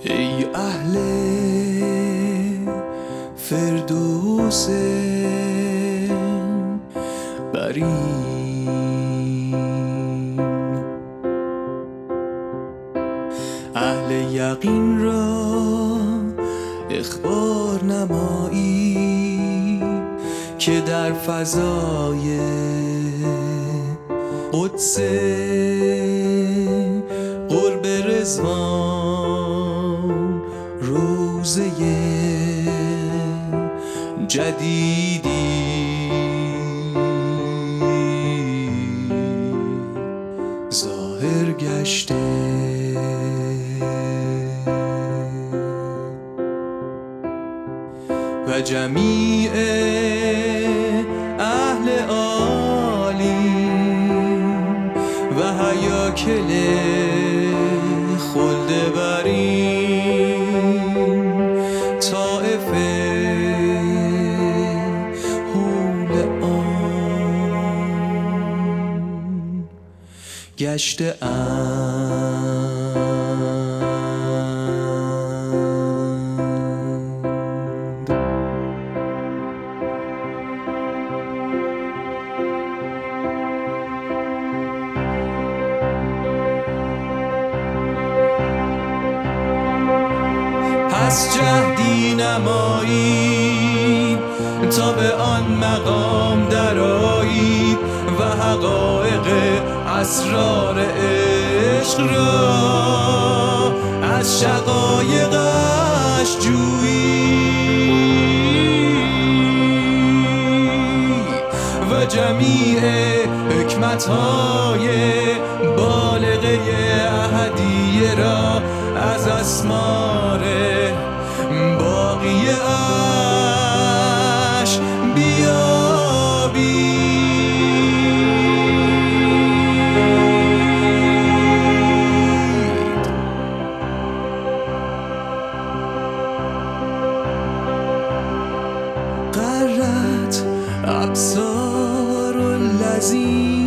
ای اهل فردوس برین اهل یقین را اخبار نمایی که در فضای قدس قرب رزوان روزه جدیدی. ظاهر گشته. و جمیع اهل عالی و هیاکل گشته اند. پس جهدی نمایید تا به آن مقام درایید و حقایق اسرار عشق را از شقایقش جویید و جمیع حکمتهای بالغه احدیه را از اسمار باقی أبصار الذين